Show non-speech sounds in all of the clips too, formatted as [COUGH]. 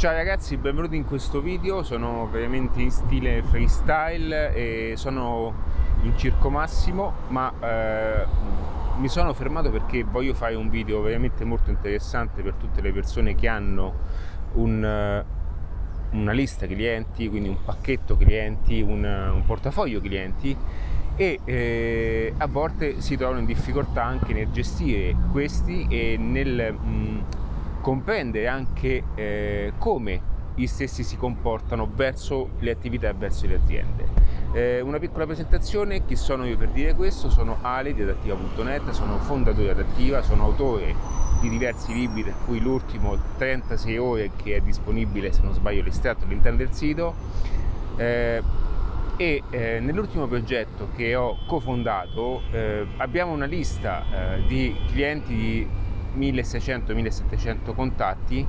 Ciao ragazzi, benvenuti in questo video, sono veramente in stile freestyle e sono in circo massimo, ma eh, mi sono fermato perché voglio fare un video veramente molto interessante per tutte le persone che hanno un, una lista clienti, quindi un pacchetto clienti, un, un portafoglio clienti e eh, a volte si trovano in difficoltà anche nel gestire questi e nel... Mh, comprendere anche eh, come gli stessi si comportano verso le attività e verso le aziende. Eh, una piccola presentazione, chi sono io per dire questo? Sono Ale di adattiva.net, sono fondatore di Adattiva, sono autore di diversi libri, tra cui l'ultimo 36 ore che è disponibile, se non sbaglio, l'estratto all'interno del sito. Eh, e eh, nell'ultimo progetto che ho cofondato eh, abbiamo una lista eh, di clienti di 1600-1700 contatti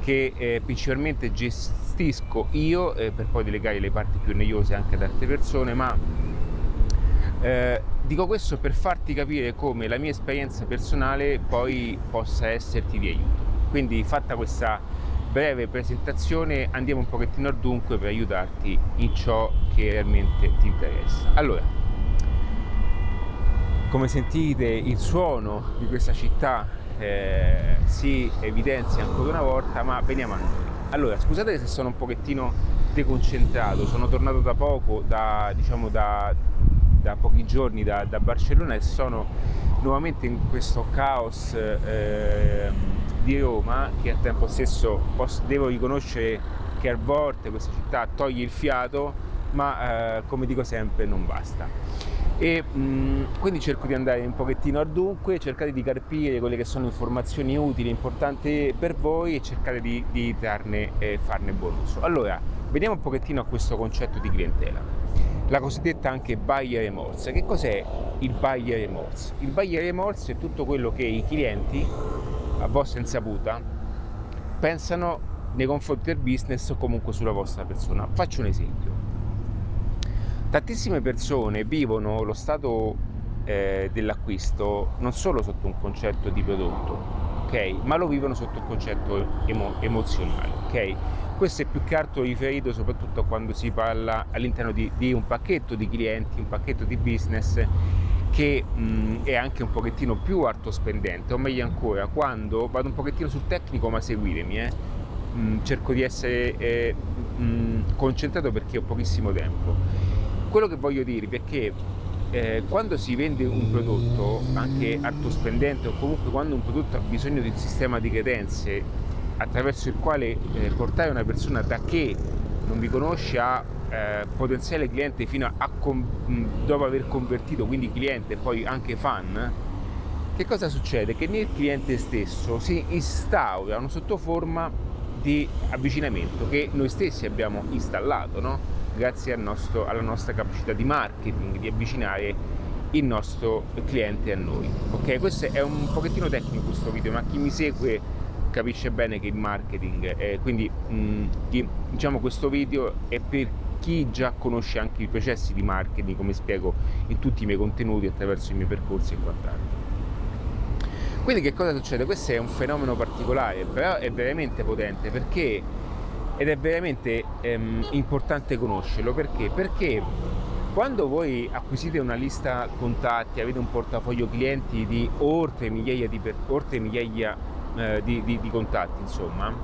che eh, principalmente gestisco io eh, per poi delegare le parti più noiose anche ad altre persone, ma eh, dico questo per farti capire come la mia esperienza personale poi possa esserti di aiuto. Quindi fatta questa breve presentazione andiamo un pochettino al dunque per aiutarti in ciò che realmente ti interessa. Allora, come sentite il suono di questa città eh, si evidenzia ancora una volta, ma veniamo a noi. Allora, scusate se sono un pochettino deconcentrato, sono tornato da poco, da, diciamo da, da pochi giorni da, da, Barcellona e sono nuovamente in questo caos eh, di Roma che al tempo stesso posso, devo riconoscere che a volte questa città toglie il fiato, ma eh, come dico sempre non basta e mh, quindi cerco di andare un pochettino al dunque, cercare di capire quelle che sono informazioni utili, importanti per voi e cercare di, di trarne e farne buon uso. Allora, veniamo un pochettino a questo concetto di clientela, la cosiddetta anche buyer remorse. Che cos'è il buyer remorse? Il buyer remorse è tutto quello che i clienti, a vostra insaputa, pensano nei confronti del business o comunque sulla vostra persona. Faccio un esempio Tantissime persone vivono lo stato eh, dell'acquisto non solo sotto un concetto di prodotto, ok? Ma lo vivono sotto un concetto emo- emozionale, ok? Questo è più che altro riferito soprattutto quando si parla all'interno di, di un pacchetto di clienti, un pacchetto di business che mh, è anche un pochettino più alto spendente, o meglio ancora, quando vado un pochettino sul tecnico, ma seguitemi, eh, mh, cerco di essere eh, mh, concentrato perché ho pochissimo tempo quello che voglio dire perché eh, quando si vende un prodotto anche alto spendente o comunque quando un prodotto ha bisogno di un sistema di credenze attraverso il quale eh, portare una persona da che non vi conosce a eh, potenziale cliente fino a, a con, dopo aver convertito quindi cliente e poi anche fan che cosa succede? Che nel cliente stesso si instaura una sottoforma di avvicinamento che noi stessi abbiamo installato no? Grazie al nostro, alla nostra capacità di marketing, di avvicinare il nostro cliente a noi. Ok, questo è un pochettino tecnico questo video, ma chi mi segue capisce bene che il marketing è quindi mh, mm, diciamo questo video è per chi già conosce anche i processi di marketing, come spiego in tutti i miei contenuti attraverso i miei percorsi e quant'altro. Quindi che cosa succede? Questo è un fenomeno particolare, però è veramente potente perché ed è veramente ehm, importante conoscerlo perché? Perché quando voi acquisite una lista contatti, avete un portafoglio clienti di oltre migliaia di, per, oltre migliaia, eh, di, di, di contatti, insomma,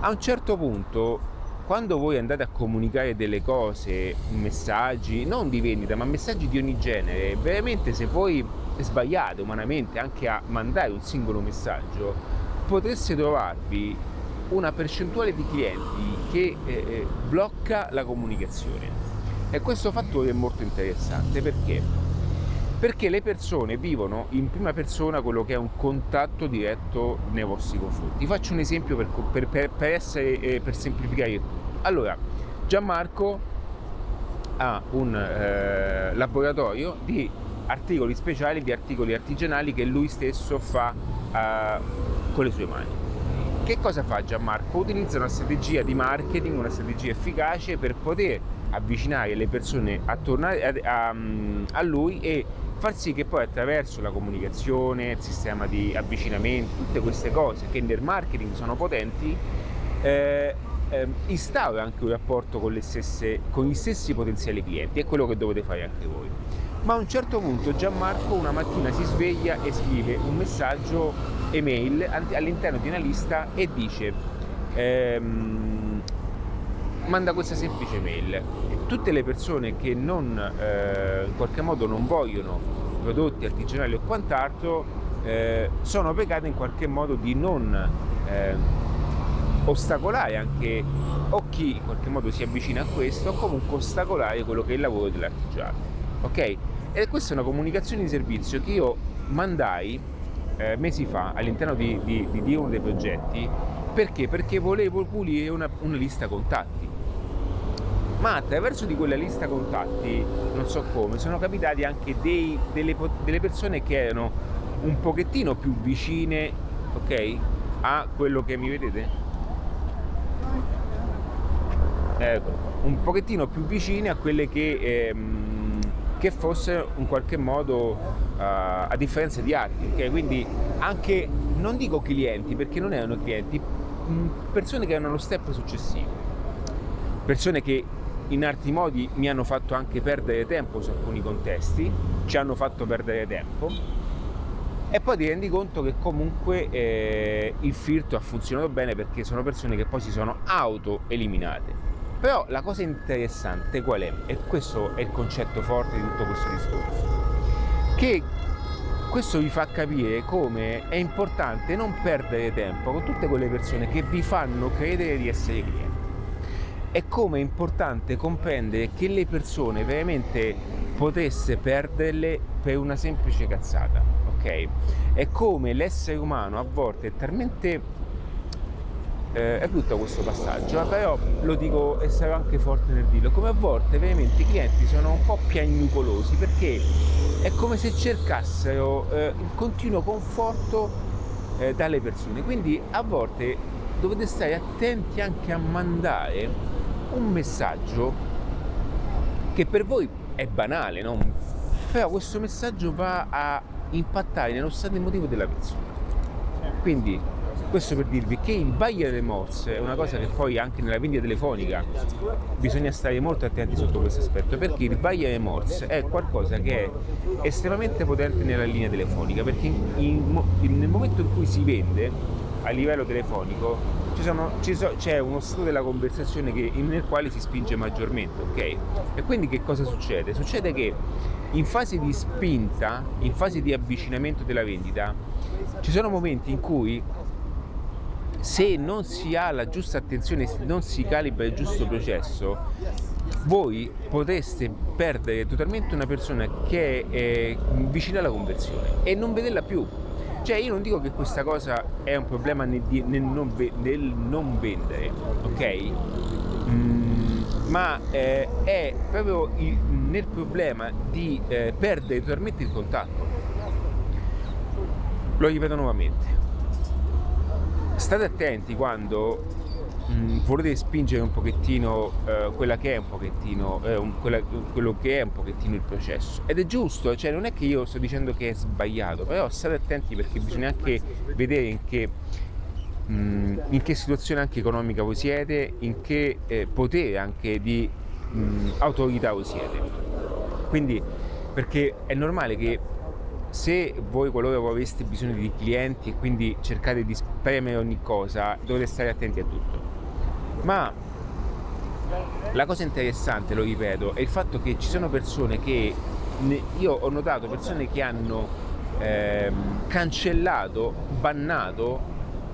a un certo punto quando voi andate a comunicare delle cose, messaggi, non di vendita, ma messaggi di ogni genere, veramente se voi sbagliate umanamente anche a mandare un singolo messaggio, potreste trovarvi una percentuale di clienti che eh, eh, blocca la comunicazione. E questo fattore è molto interessante perché? Perché le persone vivono in prima persona quello che è un contatto diretto nei vostri confronti. Faccio un esempio per, per, per, per, essere, eh, per semplificare il tutto. Allora, Gianmarco ha un eh, laboratorio di articoli speciali, di articoli artigianali che lui stesso fa eh, con le sue mani che cosa fa Gianmarco? Utilizza una strategia di marketing, una strategia efficace per poter avvicinare le persone attorno a, a, a lui e far sì che poi attraverso la comunicazione, il sistema di avvicinamento, tutte queste cose che nel marketing sono potenti, eh, eh, instaura anche un rapporto con, stesse, con gli stessi potenziali clienti, è quello che dovete fare anche voi. Ma a un certo punto Gianmarco una mattina si sveglia e scrive un messaggio email all'interno di una lista e dice ehm, manda questa semplice mail. Tutte le persone che non, eh, in qualche modo non vogliono prodotti artigianali o quant'altro eh, sono pregate in qualche modo di non eh, ostacolare anche o chi in qualche modo si avvicina a questo o comunque ostacolare quello che è il lavoro dell'artigiano. Ok? E questa è una comunicazione di servizio che io mandai eh, mesi fa all'interno di, di, di, uno dei progetti perché? Perché volevo pulire una, una lista contatti. Ma attraverso di quella lista contatti, non so come, sono capitati anche dei, delle, delle persone che erano un pochettino più vicine, ok, a quello che mi vedete ecco, un pochettino più vicine a quelle che, ehm, che fosse in qualche modo uh, a differenza di altri. Okay? Quindi anche, non dico clienti perché non erano clienti, persone che erano lo step successivo, persone che in altri modi mi hanno fatto anche perdere tempo su alcuni contesti, ci hanno fatto perdere tempo e poi ti rendi conto che comunque eh, il filtro ha funzionato bene perché sono persone che poi si sono auto eliminate. Però la cosa interessante qual è? E questo è il concetto forte di tutto questo discorso. Che questo vi fa capire come è importante non perdere tempo con tutte quelle persone che vi fanno credere di essere clienti. E come è importante comprendere che le persone veramente potesse perderle per una semplice cazzata, ok? È come l'essere umano a volte è talmente eh, è brutto questo passaggio, però lo dico e sarò anche forte nel dirlo, come a volte veramente i clienti sono un po' piagnucolosi perché è come se cercassero eh, il continuo conforto eh, dalle persone, quindi a volte dovete stare attenti anche a mandare un messaggio che per voi è banale, no? però questo messaggio va a impattare nello stato emotivo della persona. Quindi questo per dirvi che il buyer remorse è una cosa che poi anche nella vendita telefonica bisogna stare molto attenti sotto questo aspetto, perché il buyer remorse è qualcosa che è estremamente potente nella linea telefonica, perché in, in, nel momento in cui si vende a livello telefonico sono, so, c'è uno stato della conversazione che, nel quale si spinge maggiormente, ok? E quindi che cosa succede? Succede che in fase di spinta, in fase di avvicinamento della vendita, ci sono momenti in cui se non si ha la giusta attenzione, non si calibra il giusto processo, voi potreste perdere totalmente una persona che è eh, vicina alla conversione e non vederla più. Cioè io non dico che questa cosa è un problema nel, nel, non, nel non, vendere, ok? Mm, ma eh, è proprio il, nel problema di eh, perdere totalmente il contatto. Lo ripeto nuovamente state attenti quando mh, mm, volete spingere un pochettino eh, quella che è un pochettino eh, un, quella, quello che è un pochettino il processo. Ed è giusto cioè non è che io sto dicendo che è sbagliato però state attenti perché bisogna anche vedere in che mh, mm, in che situazione anche economica voi siete in che eh, potere anche di mh, mm, autorità voi siete. Quindi perché è normale che se voi qualora aveste bisogno di clienti e quindi cercate di spremere ogni cosa, dovete stare attenti a tutto. Ma la cosa interessante, lo ripeto, è il fatto che ci sono persone che io ho notato persone che hanno ehm, cancellato, bannato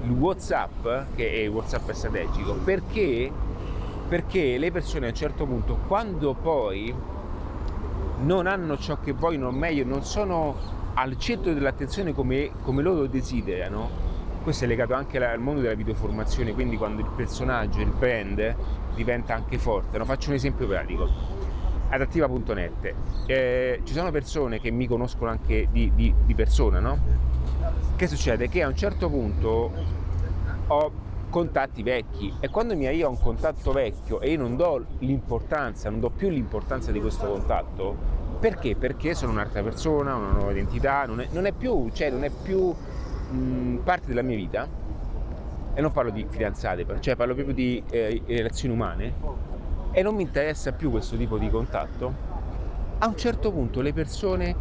il WhatsApp, che è il WhatsApp strategico, perché, perché le persone a un certo punto, quando poi non hanno ciò che vogliono, o meglio, non sono al centro dell'attenzione come, come loro desiderano, questo è legato anche al mondo della videoformazione, quindi quando il personaggio, il brand diventa anche forte. No? Faccio un esempio pratico. Adattiva.net. Eh, ci sono persone che mi conoscono anche di, di, di persona, no? Che succede? Che a un certo punto ho contatti vecchi e quando mi arriva un contatto vecchio e io non do l'importanza, non do più l'importanza di questo contatto, perché? Perché sono un'altra persona, una nuova identità, non è, non è più, cioè, non è più mh, parte della mia vita. e non parlo di fidanzate, cioè parlo proprio di eh, relazioni umane, e non mi interessa più questo tipo di contatto, a un certo punto le persone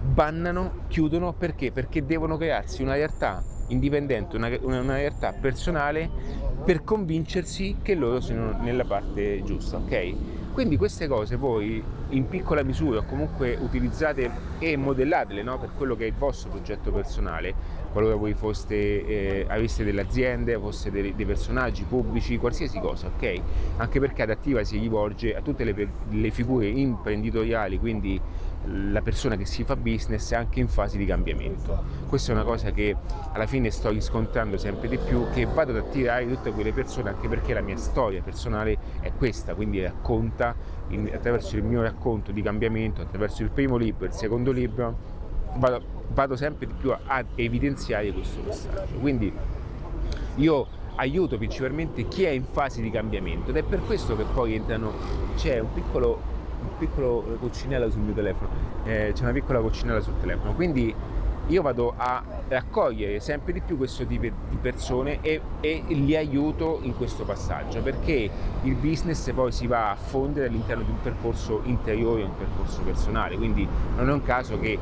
bannano, chiudono perché? Perché devono crearsi una realtà indipendente, una, una realtà personale per convincersi che loro siano nella parte giusta, ok? Quindi queste cose voi in piccola misura o comunque utilizzate e modellatele no? per quello che è il vostro progetto personale, qualora voi foste, eh, aveste delle aziende, foste dei, dei, personaggi pubblici, qualsiasi cosa, ok? Anche perché Adattiva si rivolge a tutte le, le figure imprenditoriali, quindi la persona che si fa business anche in fase di cambiamento. Questa è una cosa che alla fine sto riscontrando sempre di più, che vado ad attirare tutte quelle persone anche perché la mia storia personale è questa, quindi racconta in, attraverso il mio racconto di cambiamento, attraverso il primo libro, il secondo libro, vado, vado sempre di più a evidenziare questo messaggio. Quindi io aiuto principalmente chi è in fase di cambiamento ed è per questo che poi entrano, c'è un piccolo piccolo coccinella sul mio telefono, eh, c'è una piccola coccinella sul telefono, quindi io vado a raccogliere sempre di più questo tipo di persone e, e, li aiuto in questo passaggio perché il business poi si va a fondere all'interno di un percorso interiore, un percorso personale, quindi non è un caso che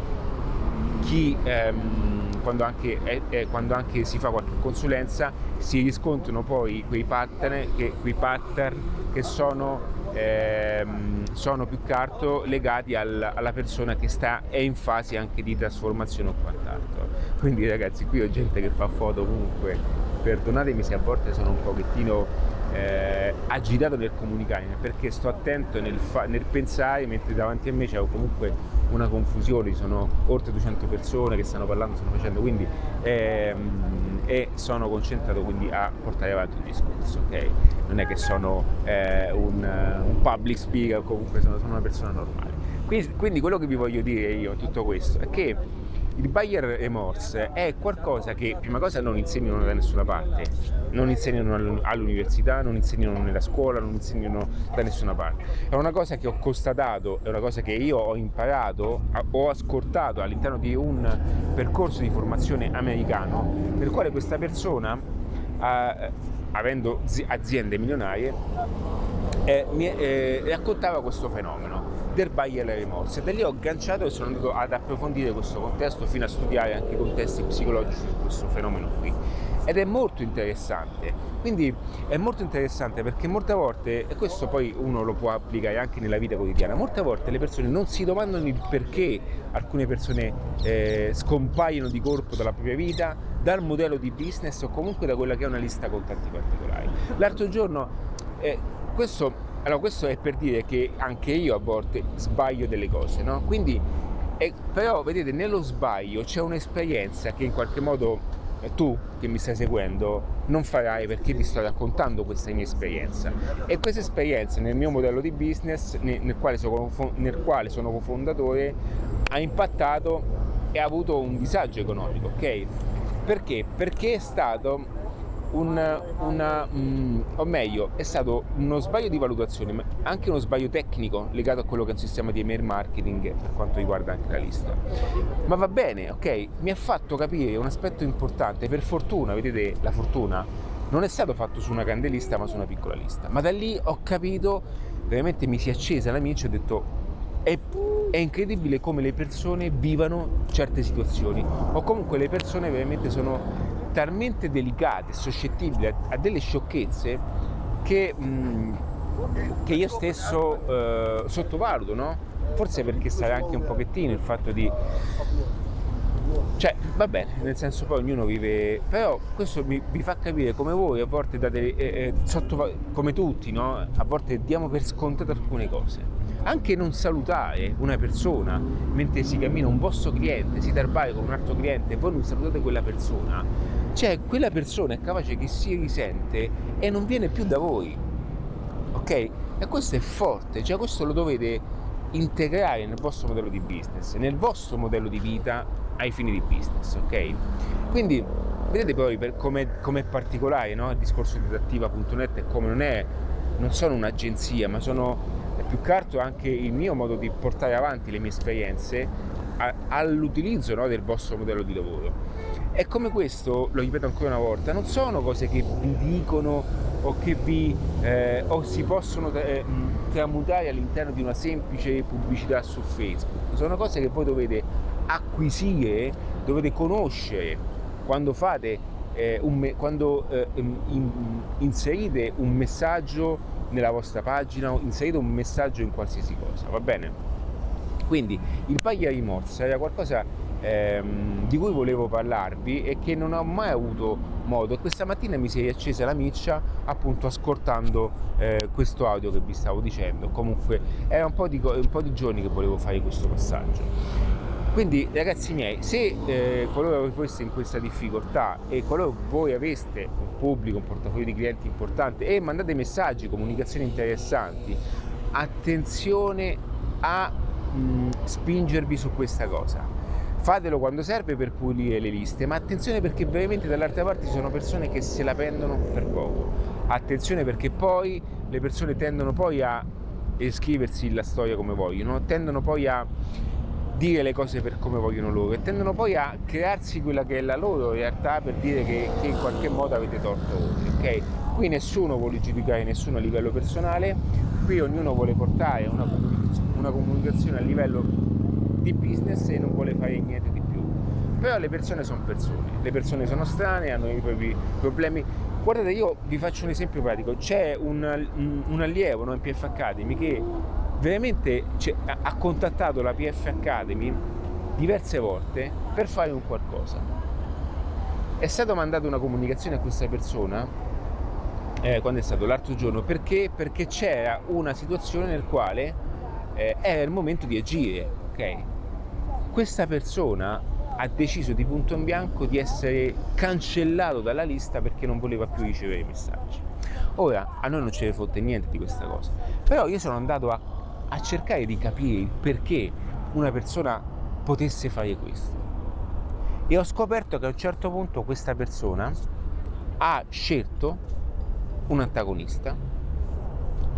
chi ehm, quando, anche, eh, quando, anche, si fa qualche consulenza si riscontrano poi quei pattern che, quei pattern che sono ehm, sono più che altro legati al, alla persona che sta, è in fase anche di trasformazione o quant'altro. Quindi ragazzi, qui ho gente che fa foto comunque, perdonatemi se a volte sono un pochettino eh, agitato nel comunicare, perché sto attento nel, fa- nel pensare, mentre davanti a me c'è comunque una confusione, ci sono oltre 200 persone che stanno parlando, stanno facendo, quindi ehm, e sono concentrato quindi a portare avanti un discorso, ok? Non è che sono eh, un, un, public speaker comunque sono, sono una persona normale. Quindi, quindi quello che vi voglio dire io tutto questo è che il buyer remorse è qualcosa che prima cosa non insegnano da nessuna parte, non insegnano all'università, non insegnano nella scuola, non insegnano da nessuna parte. È una cosa che ho constatato, è una cosa che io ho imparato, ho ascoltato all'interno di un percorso di formazione americano, nel quale questa persona, avendo aziende milionarie, eh, mi eh, raccontava questo fenomeno del buyer remorse. Da lì ho agganciato e sono andato ad approfondire questo contesto fino a studiare anche i contesti psicologici di questo fenomeno qui. Ed è molto interessante, quindi è molto interessante perché molte volte, e questo poi uno lo può applicare anche nella vita quotidiana, molte volte le persone non si domandano il perché alcune persone eh, scompaiono di colpo dalla propria vita, dal modello di business o comunque da quella che è una lista contatti particolari. L'altro giorno, eh, questo allora questo è per dire che anche io a volte sbaglio delle cose, no? Quindi, eh, però vedete, nello sbaglio c'è un'esperienza che in qualche modo eh, tu che mi stai seguendo non farai perché ti sto raccontando questa mia esperienza. E questa esperienza nel mio modello di business, nel, quale, sono, nel quale sono cofondatore, ha impattato e ha avuto un disagio economico, ok? Perché? Perché è stato un, una, mm, o meglio, è stato uno sbaglio di valutazione, ma anche uno sbaglio tecnico legato a quello che è un sistema di email marketing per quanto riguarda anche la lista. Ma va bene, ok? Mi ha fatto capire un aspetto importante, per fortuna, vedete la fortuna, non è stato fatto su una grande lista ma su una piccola lista. Ma da lì ho capito, veramente mi si è accesa la mia e ho detto è, è, incredibile come le persone vivano certe situazioni o comunque le persone veramente sono talmente delicate, suscettibili a, a delle sciocchezze che, mh, che io stesso eh, sottovaluto, no? Forse perché sarà anche un pochettino il fatto di... Cioè, va bene, nel senso poi ognuno vive... Però questo mi, mi fa capire come voi a volte date... Eh, eh, sotto, come tutti, no? A volte diamo per scontate alcune cose anche non salutare una persona mentre si cammina un vostro cliente, si dà con un altro cliente e voi non salutate quella persona, cioè quella persona è capace che si risente e non viene più da voi. Ok? E questo è forte, cioè questo lo dovete integrare nel vostro modello di business, nel vostro modello di vita ai fini di business, ok? Quindi vedete poi come, è particolare no? il discorso di adattiva.net e come non è, non sono un'agenzia, ma sono più che altro anche il mio modo di portare avanti le mie esperienze all'utilizzo no, del vostro modello di lavoro è come questo, lo ripeto ancora una volta, non sono cose che vi dicono o che vi eh, o si possono eh, tramutare all'interno di una semplice pubblicità su Facebook. Sono cose che voi dovete acquisire, dovete conoscere quando fate eh, un, quando eh, in, inserite un messaggio nella vostra pagina inserite un messaggio in qualsiasi cosa, va bene? Quindi il paglia rimorsa era qualcosa ehm, di cui volevo parlarvi e che non ho mai avuto modo. E questa mattina mi si è accesa la miccia appunto ascoltando eh, questo audio che vi stavo dicendo. Comunque era un po, di, un po' di giorni che volevo fare questo passaggio. Quindi ragazzi miei, se eh, qualora voi foste in questa difficoltà e qualora voi aveste un pubblico, un portafoglio di clienti importante e mandate messaggi, comunicazioni interessanti, attenzione a mh, spingervi su questa cosa. Fatelo quando serve per pulire le liste, ma attenzione perché veramente dall'altra parte ci sono persone che se la prendono per poco. Attenzione perché poi le persone tendono poi a scriversi la storia come vogliono, tendono poi a dire le cose per come vogliono loro e tendono poi a crearsi quella che è la loro realtà per dire che, che in qualche modo avete torto voi, ok? Qui nessuno vuole giudicare nessuno a livello personale, qui ognuno vuole portare una una comunicazione a livello di business e non vuole fare niente di più. Però le persone sono persone, le persone sono strane, hanno i propri problemi. Guardate, io vi faccio un esempio pratico, c'è un, un, un allievo no, in PF Academy che veramente cioè, ha contattato la PF Academy diverse volte per fare un qualcosa. È stata mandata una comunicazione a questa persona, eh, quando è stato l'altro giorno, perché? Perché c'era una situazione nel quale eh, era il momento di agire, ok? Questa persona ha deciso di punto in bianco di essere cancellato dalla lista perché non voleva più ricevere i messaggi. Ora, a noi non ce ne fotte niente di questa cosa, però io sono andato a a cercare di capire il perché una persona potesse fare questo. E ho scoperto che a un certo punto questa persona ha scelto un antagonista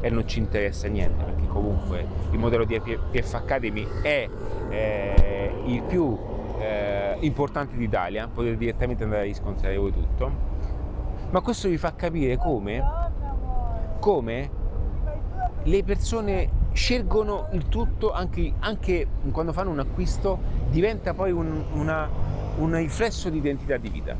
e non ci interessa niente perché comunque il modello di PF Academy è eh, il più eh, importante d'Italia, potete direttamente andare a riscontrare voi tutto, ma questo vi fa capire come, come le persone scelgono il tutto anche, anche quando fanno un acquisto, diventa poi un, una, un riflesso di identità di vita.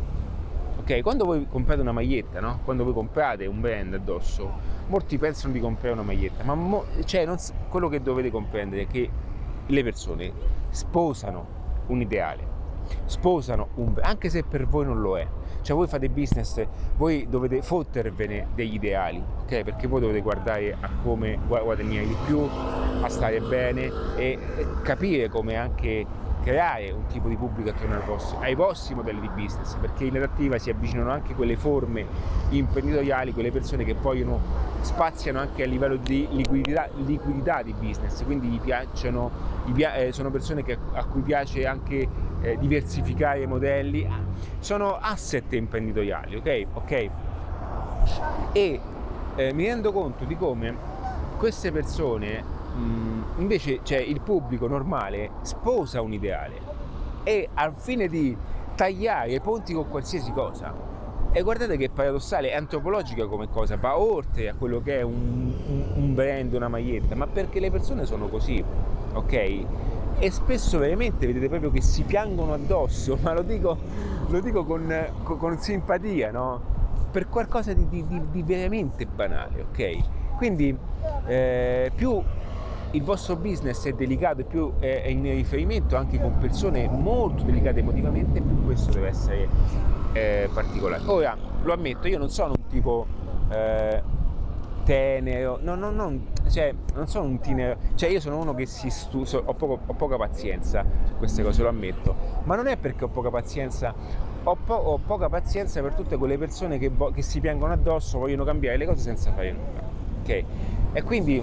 Ok, quando voi comprate una maglietta, no? quando voi comprate un brand addosso, molti pensano di comprare una maglietta, ma mo, cioè, non, quello che dovete comprendere è che le persone sposano un ideale, sposano un anche se per voi non lo è. Cioè voi fate business, voi dovete fottervene degli ideali, ok? Perché voi dovete guardare a come guadagnare di più, a stare bene e capire come anche creare un tipo di pubblico attorno vostro, ai vostri modelli di business, perché in adattiva si avvicinano anche quelle forme imprenditoriali, quelle persone che vogliono spaziano anche a livello di liquidità, liquidità di business, quindi gli piacciono, gli, eh, sono persone che, a cui piace anche eh, diversificare i modelli, sono asset imprenditoriali, ok? Ok? E eh, mi rendo conto di come queste persone mh, invece, cioè il pubblico normale sposa un ideale e al fine di tagliare i ponti con qualsiasi cosa. E guardate che paradossale, è antropologica come cosa, va oltre a quello che è un, un, un brand, una maglietta, ma perché le persone sono così, ok? E spesso veramente vedete proprio che si piangono addosso, [LAUGHS] ma lo dico, lo dico con, con, con, simpatia, no? Per qualcosa di, di, di veramente banale, ok? Quindi eh, più il vostro business è delicato e più è in riferimento anche con persone molto delicate emotivamente, più questo deve essere eh, particolare. Ora, lo ammetto, io non sono un tipo eh, tenero, no, no, no, cioè, non sono un tenero, cioè io sono uno che si studia, ho, ho, poca pazienza su queste cose, lo ammetto, ma non è perché ho poca pazienza, ho, po- ho poca pazienza per tutte quelle persone che, vo- che si piangono addosso, vogliono cambiare le cose senza fare nulla, ok? E quindi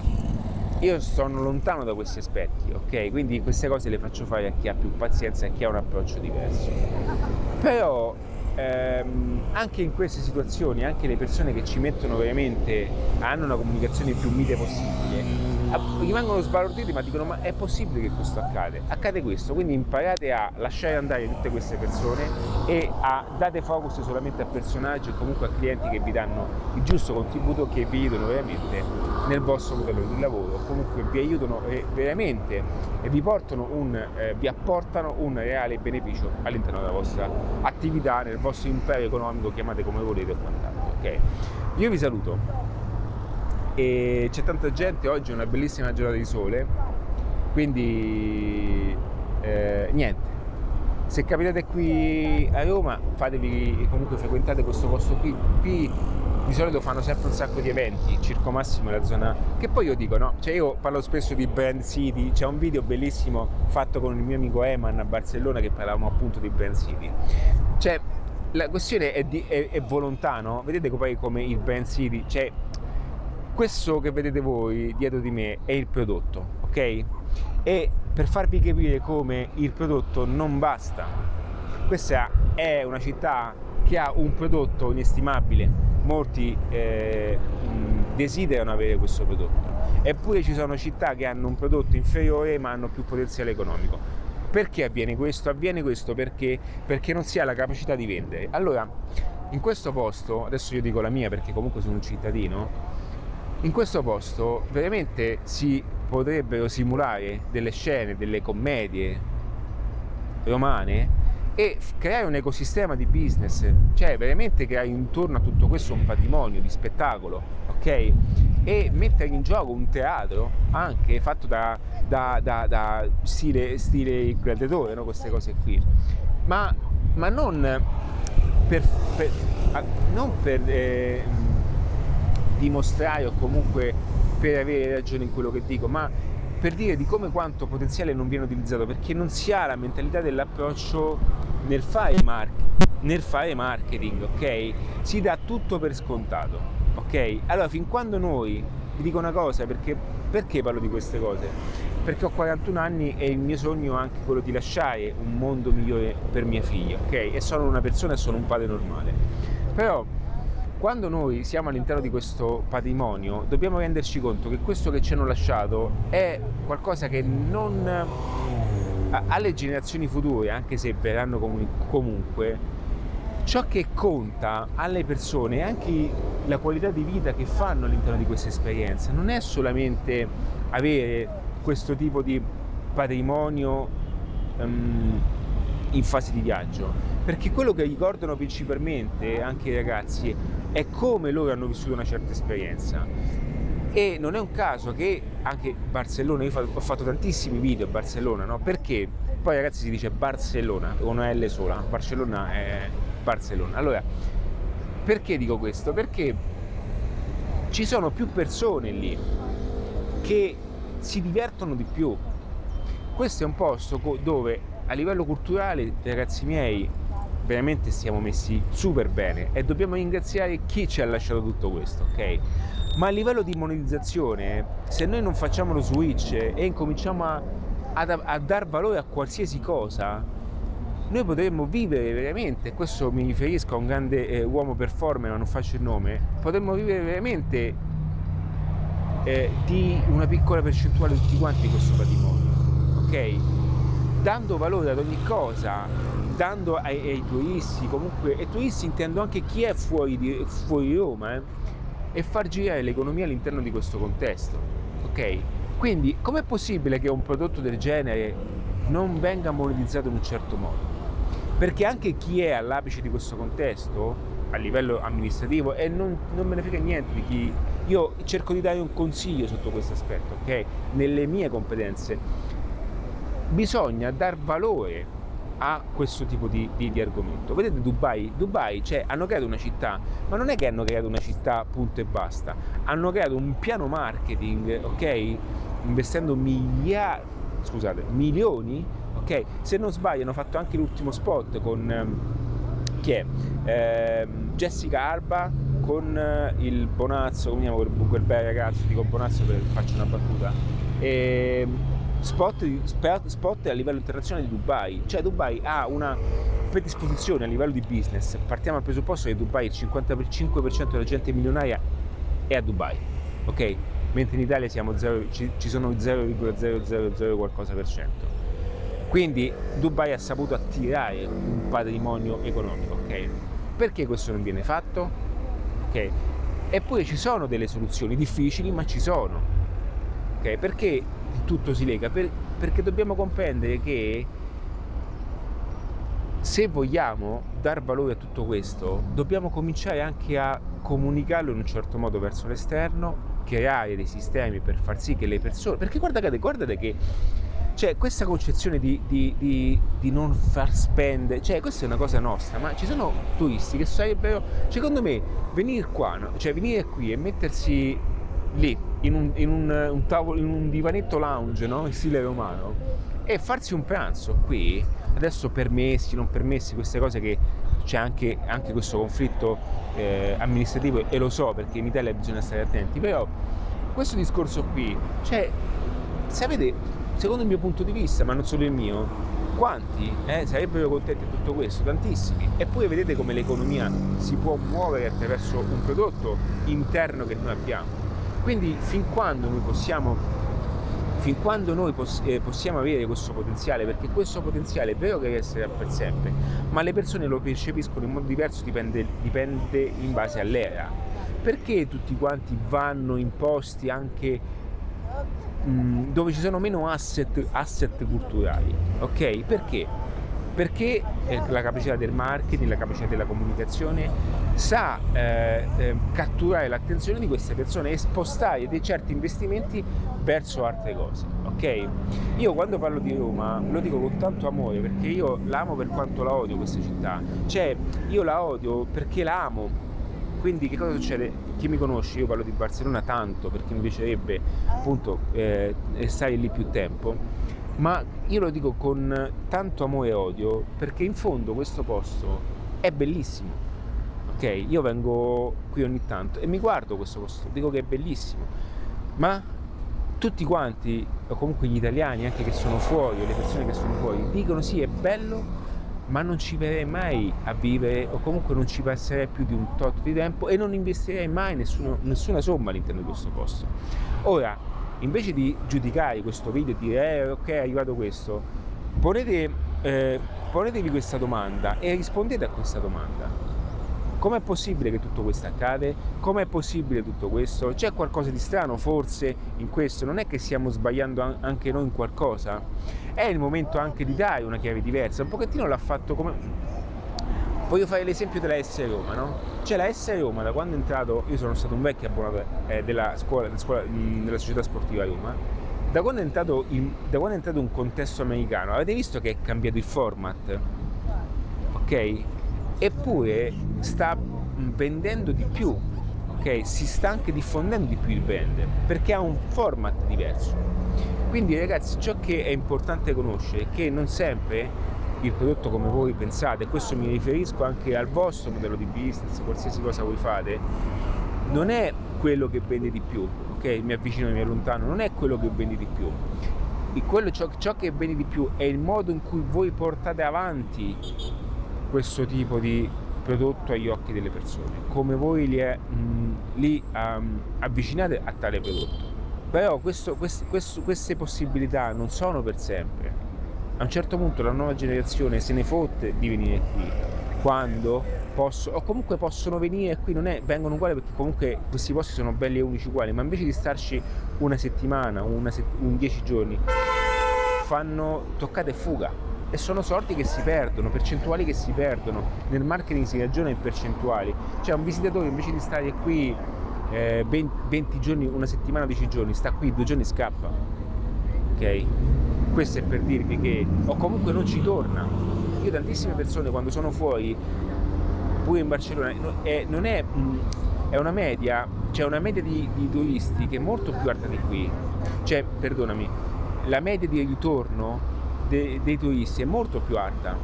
io sono lontano da questi aspetti, ok? Quindi queste cose le faccio fare a chi ha più pazienza e chi ha un approccio diverso. Però ehm, anche in queste situazioni, anche le persone che ci mettono veramente, hanno una comunicazione più mite possibile, rimangono sbalorditi ma dicono ma è possibile che questo accade? Accade questo, quindi imparate a lasciare andare tutte queste persone e a date focus solamente a personaggi e comunque a clienti che vi danno il giusto contributo che vi aiutano veramente nel vostro modello di lavoro, comunque vi aiutano veramente e vi, un, eh, vi apportano un reale beneficio all'interno della vostra attività, nel vostro imperio economico, chiamate come volete o quant'altro. Ok? Io vi saluto e c'è tanta gente, oggi è una bellissima giornata di sole, quindi eh, niente. Se capitate qui a Roma, fatevi comunque frequentate questo posto qui, qui di solito fanno sempre un sacco di eventi, Circo Massimo è la zona che poi io dico no, cioè io parlo spesso di Brand City, c'è un video bellissimo fatto con il mio amico Eman a Barcellona che parlavamo appunto di Brand City. Cioè la questione è, di, è, è volontà, no? Vedete poi come il Brand City, cioè questo che vedete voi dietro di me è il prodotto, ok? E per farvi capire come il prodotto non basta, questa è una città che ha un prodotto inestimabile, molti eh, desiderano avere questo prodotto, eppure ci sono città che hanno un prodotto inferiore ma hanno più potenziale economico. Perché avviene questo? Avviene questo perché, perché non si ha la capacità di vendere. Allora, in questo posto, adesso io dico la mia perché comunque sono un cittadino, in questo posto veramente si potrebbero simulare delle scene, delle commedie romane e creare un ecosistema di business, cioè veramente creare intorno a tutto questo un patrimonio di spettacolo, ok? E mettere in gioco un teatro anche fatto da, da, da, da stile, stile il gladiatore, no? queste cose qui. Ma, ma non per, per, non per eh, dimostrare o comunque per avere ragione in quello che dico, ma per dire di come quanto potenziale non viene utilizzato, perché non si ha la mentalità dell'approccio nel fare, mar- nel fare marketing, ok? Si dà tutto per scontato, ok? Allora, fin quando noi, vi dico una cosa, perché, perché parlo di queste cose? Perché ho 41 anni e il mio sogno è anche quello di lasciare un mondo migliore per mia figlia, ok? E sono una persona e sono un padre normale. Però quando noi siamo all'interno di questo patrimonio dobbiamo renderci conto che questo che ci hanno lasciato è qualcosa che non alle generazioni future, anche se verranno comunque, ciò che conta alle persone è anche la qualità di vita che fanno all'interno di questa esperienza, non è solamente avere questo tipo di patrimonio um, in fase di viaggio, perché quello che ricordano principalmente anche i ragazzi è come loro hanno vissuto una certa esperienza. E non è un caso che anche Barcellona, io ho fatto tantissimi video a Barcellona, no? Perché poi ragazzi si dice Barcellona con una L sola, Barcellona è Barcellona. Allora, perché dico questo? Perché ci sono più persone lì che si divertono di più. Questo è un posto dove a livello culturale, ragazzi miei, veramente stiamo messi super bene e dobbiamo ringraziare chi ci ha lasciato tutto questo, ok? Ma a livello di monetizzazione, se noi non facciamo lo switch e incominciamo a, a, a dar valore a qualsiasi cosa, noi potremmo vivere veramente, questo mi riferisco a un grande eh, uomo performer, ma non faccio il nome, potremmo vivere veramente eh, di una piccola percentuale di tutti quanti questo patrimonio, ok? Dando valore ad ogni cosa, dando ai, ai, turisti, comunque, e turisti intendo anche chi è fuori, di, fuori Roma, eh, e far girare l'economia all'interno di questo contesto. Ok? Quindi, com'è possibile che un prodotto del genere non venga monetizzato in un certo modo? Perché anche chi è all'apice di questo contesto, a livello amministrativo, e non, non me ne frega niente di chi. Io cerco di dare un consiglio sotto questo aspetto, ok? Nelle mie competenze. Bisogna dar valore a questo tipo di, di, di, argomento. Vedete Dubai? Dubai, cioè, hanno creato una città, ma non è che hanno creato una città punto e basta, hanno creato un piano marketing, ok? Investendo miliardi, scusate, milioni, ok? Se non sbaglio hanno fatto anche l'ultimo spot con, ehm, chi è? Eh, Jessica Alba con il Bonazzo, come chiamo quel, quel bel ragazzo, dico Bonazzo perché faccio una battuta. E, ehm, spot, spot a livello internazionale di Dubai, cioè Dubai ha una predisposizione a livello di business, partiamo dal presupposto che Dubai il 55% della gente milionaria è a Dubai, ok? mentre in Italia 0, ci, ci, sono 0,000 qualcosa per cento. Quindi Dubai ha saputo attirare un patrimonio economico, ok? Perché questo non viene fatto? Ok? Eppure ci sono delle soluzioni difficili, ma ci sono. Ok? Perché tutto si lega? Per, perché dobbiamo comprendere che se vogliamo dar valore a tutto questo, dobbiamo cominciare anche a comunicarlo in un certo modo verso l'esterno, creare dei sistemi per far sì che le persone... Perché guardate, guardate che cioè, questa concezione di, di, di, di, non far spendere, cioè questa è una cosa nostra, ma ci sono turisti che sarebbero, secondo me, venire qua, no? cioè venire qui e mettersi lì, in un, in un, un, tavolo, in un divanetto lounge, no? in stile romano, e farsi un pranzo qui, adesso permessi, non permessi, queste cose che c'è anche, anche questo conflitto eh, amministrativo e lo so perché in Italia bisogna stare attenti, però questo discorso qui, cioè, sapete, secondo il mio punto di vista, ma non solo il mio, quanti eh, sarebbero contenti di tutto questo? Tantissimi. Eppure vedete come l'economia si può muovere attraverso un prodotto interno che noi abbiamo. Quindi fin quando noi possiamo noi poss- eh, possiamo avere questo potenziale, perché questo potenziale è vero che deve essere per sempre, ma le persone lo percepiscono in modo diverso, dipende, dipende in base all'era. Perché tutti quanti vanno in posti anche mh, mm, dove ci sono meno asset, asset culturali? Ok? Perché? Perché la capacità del marketing, la capacità della comunicazione sa eh, eh, catturare l'attenzione di queste persone e spostare dei certi investimenti verso altre cose. Ok? Io quando parlo di Roma lo dico con tanto amore perché io l'amo per quanto la odio questa città. Cioè, io la odio perché la amo. Quindi che cosa succede? Chi mi conosce, io parlo di Barcellona tanto perché mi piacerebbe appunto eh, stare lì più tempo ma io lo dico con tanto amore e odio perché in fondo questo posto è bellissimo. Ok, io vengo qui ogni tanto e mi guardo questo posto, dico che è bellissimo, ma tutti quanti, o comunque gli italiani anche che sono fuori, o le persone che sono fuori, dicono sì è bello, ma non ci verrei mai a vivere o comunque non ci passerei più di un tot di tempo e non investirei mai nessuno, nessuna somma all'interno di questo posto. Ora, invece di giudicare questo video e dire eh, ok è arrivato questo, ponete, eh, ponetevi questa domanda e rispondete a questa domanda. Com'è possibile che tutto questo accade? Com'è possibile tutto questo? C'è qualcosa di strano forse in questo? Non è che stiamo sbagliando anche noi in qualcosa? È il momento anche di dare una chiave diversa. Un pochettino l'ha fatto come Voglio fare l'esempio della S Roma, no? Cioè la S Roma da quando è entrato, io sono stato un vecchio abbonato eh, della scuola, della, scuola mh, della società sportiva Roma, da quando, in, da quando, è entrato un contesto americano, avete visto che è cambiato il format? Ok? Eppure sta vendendo di più, ok? Si sta anche diffondendo di più il brand, perché ha un format diverso. Quindi ragazzi, ciò che è importante conoscere è che non sempre il prodotto come voi pensate, questo mi riferisco anche al vostro modello di business, qualsiasi cosa voi fate, non è quello che vende di più, ok? Mi avvicino e mi allontano, non è quello che vende di più. Quello, ciò, ciò che vende di più è il modo in cui voi portate avanti questo tipo di prodotto agli occhi delle persone, come voi li, mh, li um, avvicinate a tale prodotto. Però questo, quest, questo, queste possibilità non sono per sempre a un certo punto la nuova generazione se ne fotte di venire qui quando posso, o comunque possono venire qui, non è, vengono uguali perché comunque questi posti sono belli e unici uguali, ma invece di starci una settimana, una set, un dieci giorni, fanno toccata e fuga e sono sorti che si perdono, percentuali che si perdono. Nel marketing si ragiona in percentuali. Cioè un visitatore invece di stare qui eh, 20, 20 giorni, una settimana, 10 giorni, sta qui due giorni e scappa. Ok? Questo è per dirvi che, o comunque non ci torna. Io tantissime persone quando sono fuori, pure in Barcellona, è, non è, è una media, c'è una media di, di turisti che è molto più alta di qui. Cioè, perdonami, la media di ritorno de, dei turisti è molto più alta.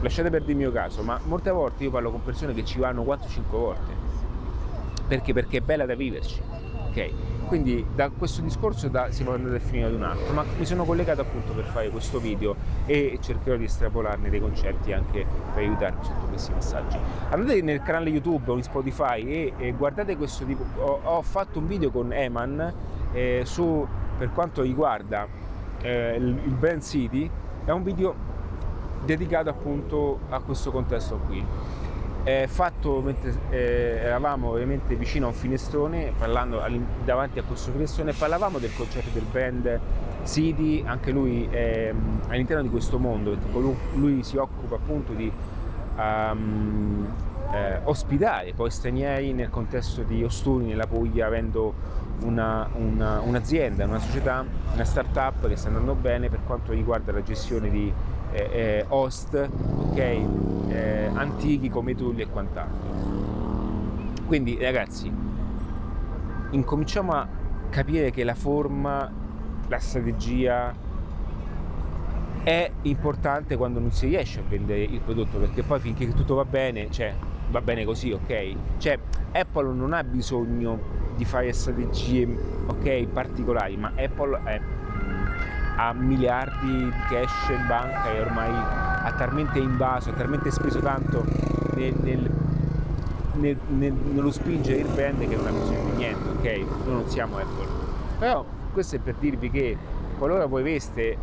Lasciate perdere il mio caso, ma molte volte io parlo con persone che ci vanno 4-5 volte. Perché? Perché è bella da viverci. Ok? Quindi da questo discorso da, si può andare a finire ad un altro, ma mi sono collegato appunto per fare questo video e cercherò di estrapolarne dei concetti anche per aiutarvi sotto questi messaggi. Andate nel canale YouTube o in Spotify e, e guardate questo tipo, ho, ho, fatto un video con Eman eh, su, per quanto riguarda eh, il, il brand City è un video dedicato appunto a questo contesto qui. È fatto mentre eh, eravamo ovviamente vicino a un finestrone, parlando davanti a questo finestrone, parlavamo del concetto del brand City, anche lui è all'interno di questo mondo, lui, lui si occupa appunto di um, eh, ospitare poi stranieri nel contesto di Ostuni, nella Puglia, avendo una, una, un'azienda, una società, una start-up che sta andando bene per quanto riguarda la gestione di eh, host okay, eh, antichi come Tulli e quant'altro. Quindi ragazzi, incominciamo a capire che la forma, la strategia è importante quando non si riesce a vendere il prodotto perché poi finché tutto va bene, cioè va bene così, ok? Cioè Apple non ha bisogno di fare strategie ok particolari, ma Apple è, ha miliardi di cash in banca e ormai ha talmente invaso, ha talmente speso tanto nel, nel, nel, nello spingere il brand che non ha bisogno di niente, ok? Noi non siamo Apple. Però questo è per dirvi che qualora voi aveste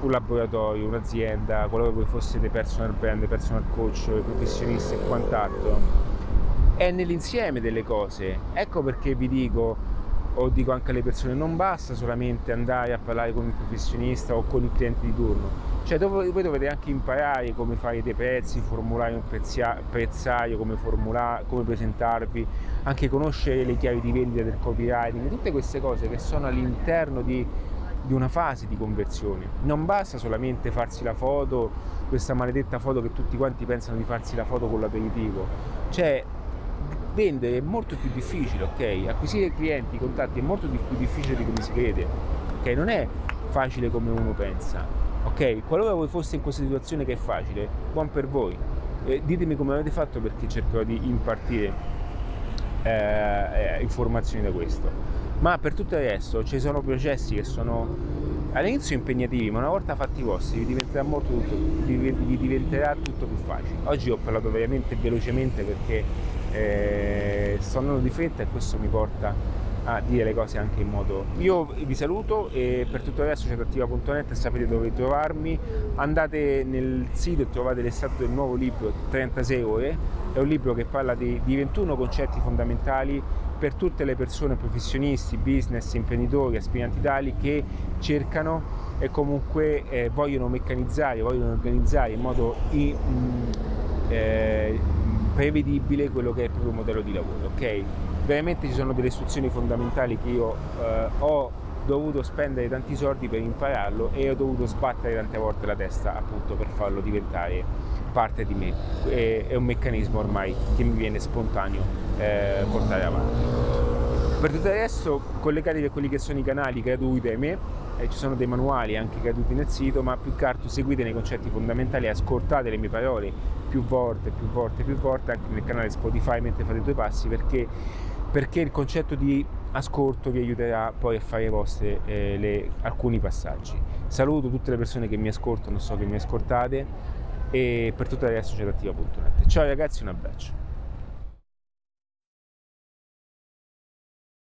un laboratorio, un'azienda, qualora voi foste dei personal brand, personal coach, professionisti e quant'altro, è nell'insieme delle cose. Ecco perché vi dico, o dico anche alle persone, non basta solamente andare a parlare con il professionista o con il cliente di turno. Cioè voi dovete anche imparare come fare dei prezzi, formulare un prezzia, prezzario, come, formulare, come presentarvi, anche conoscere le chiavi di vendita del copywriting, tutte queste cose che sono all'interno di di una fase di conversione. Non basta solamente farsi la foto, questa maledetta foto che tutti quanti pensano di farsi la foto con l'aperitivo. Cioè, vendere è molto più difficile, ok? Acquisire clienti, contatti è molto più difficile di come si crede, ok? Non è facile come uno pensa, ok? Qualora voi foste in questa situazione che è facile, buon per voi. Eh, ditemi come avete fatto perché cercherò di impartire eh, informazioni da questo ma per tutto il resto ci sono processi che sono all'inizio impegnativi, ma una volta fatti vostri vi diventerà, molto tutto, vi diventerà tutto più facile. Oggi ho parlato veramente velocemente perché eh, sto andando di fretta e questo mi porta a dire le cose anche in modo. Io vi saluto e per tutto c'è attiva.net sapete dove trovarmi. Andate nel sito e trovate l'estratto del nuovo libro 36 ore. È un libro che parla di, di 21 concetti fondamentali per tutte le persone, professionisti, business, imprenditori, aspiranti tali che cercano e comunque eh, vogliono meccanizzare, vogliono organizzare in modo in, mm, eh, prevedibile quello che è il proprio modello di lavoro. Okay? Veramente ci sono delle istruzioni fondamentali che io eh, ho dovuto spendere tanti soldi per impararlo e ho dovuto sbattere tante volte la testa appunto per farlo diventare parte di me. È, è un meccanismo ormai che mi viene spontaneo eh, portare avanti. Per tutto resto collegatevi a quelli che sono i canali gratuiti a me, eh, ci sono dei manuali anche gratuiti nel sito, ma più che altro seguite nei concetti fondamentali ascoltate le mie parole più volte, più volte, più volte anche nel canale Spotify mentre fate i due passi perché, perché il concetto di ascolto vi aiuterà poi a fare vostre eh, le, alcuni passaggi. Saluto tutte le persone che mi ascoltano, so che mi ascoltate e per resto c'è attiva.net. Ciao ragazzi, un abbraccio.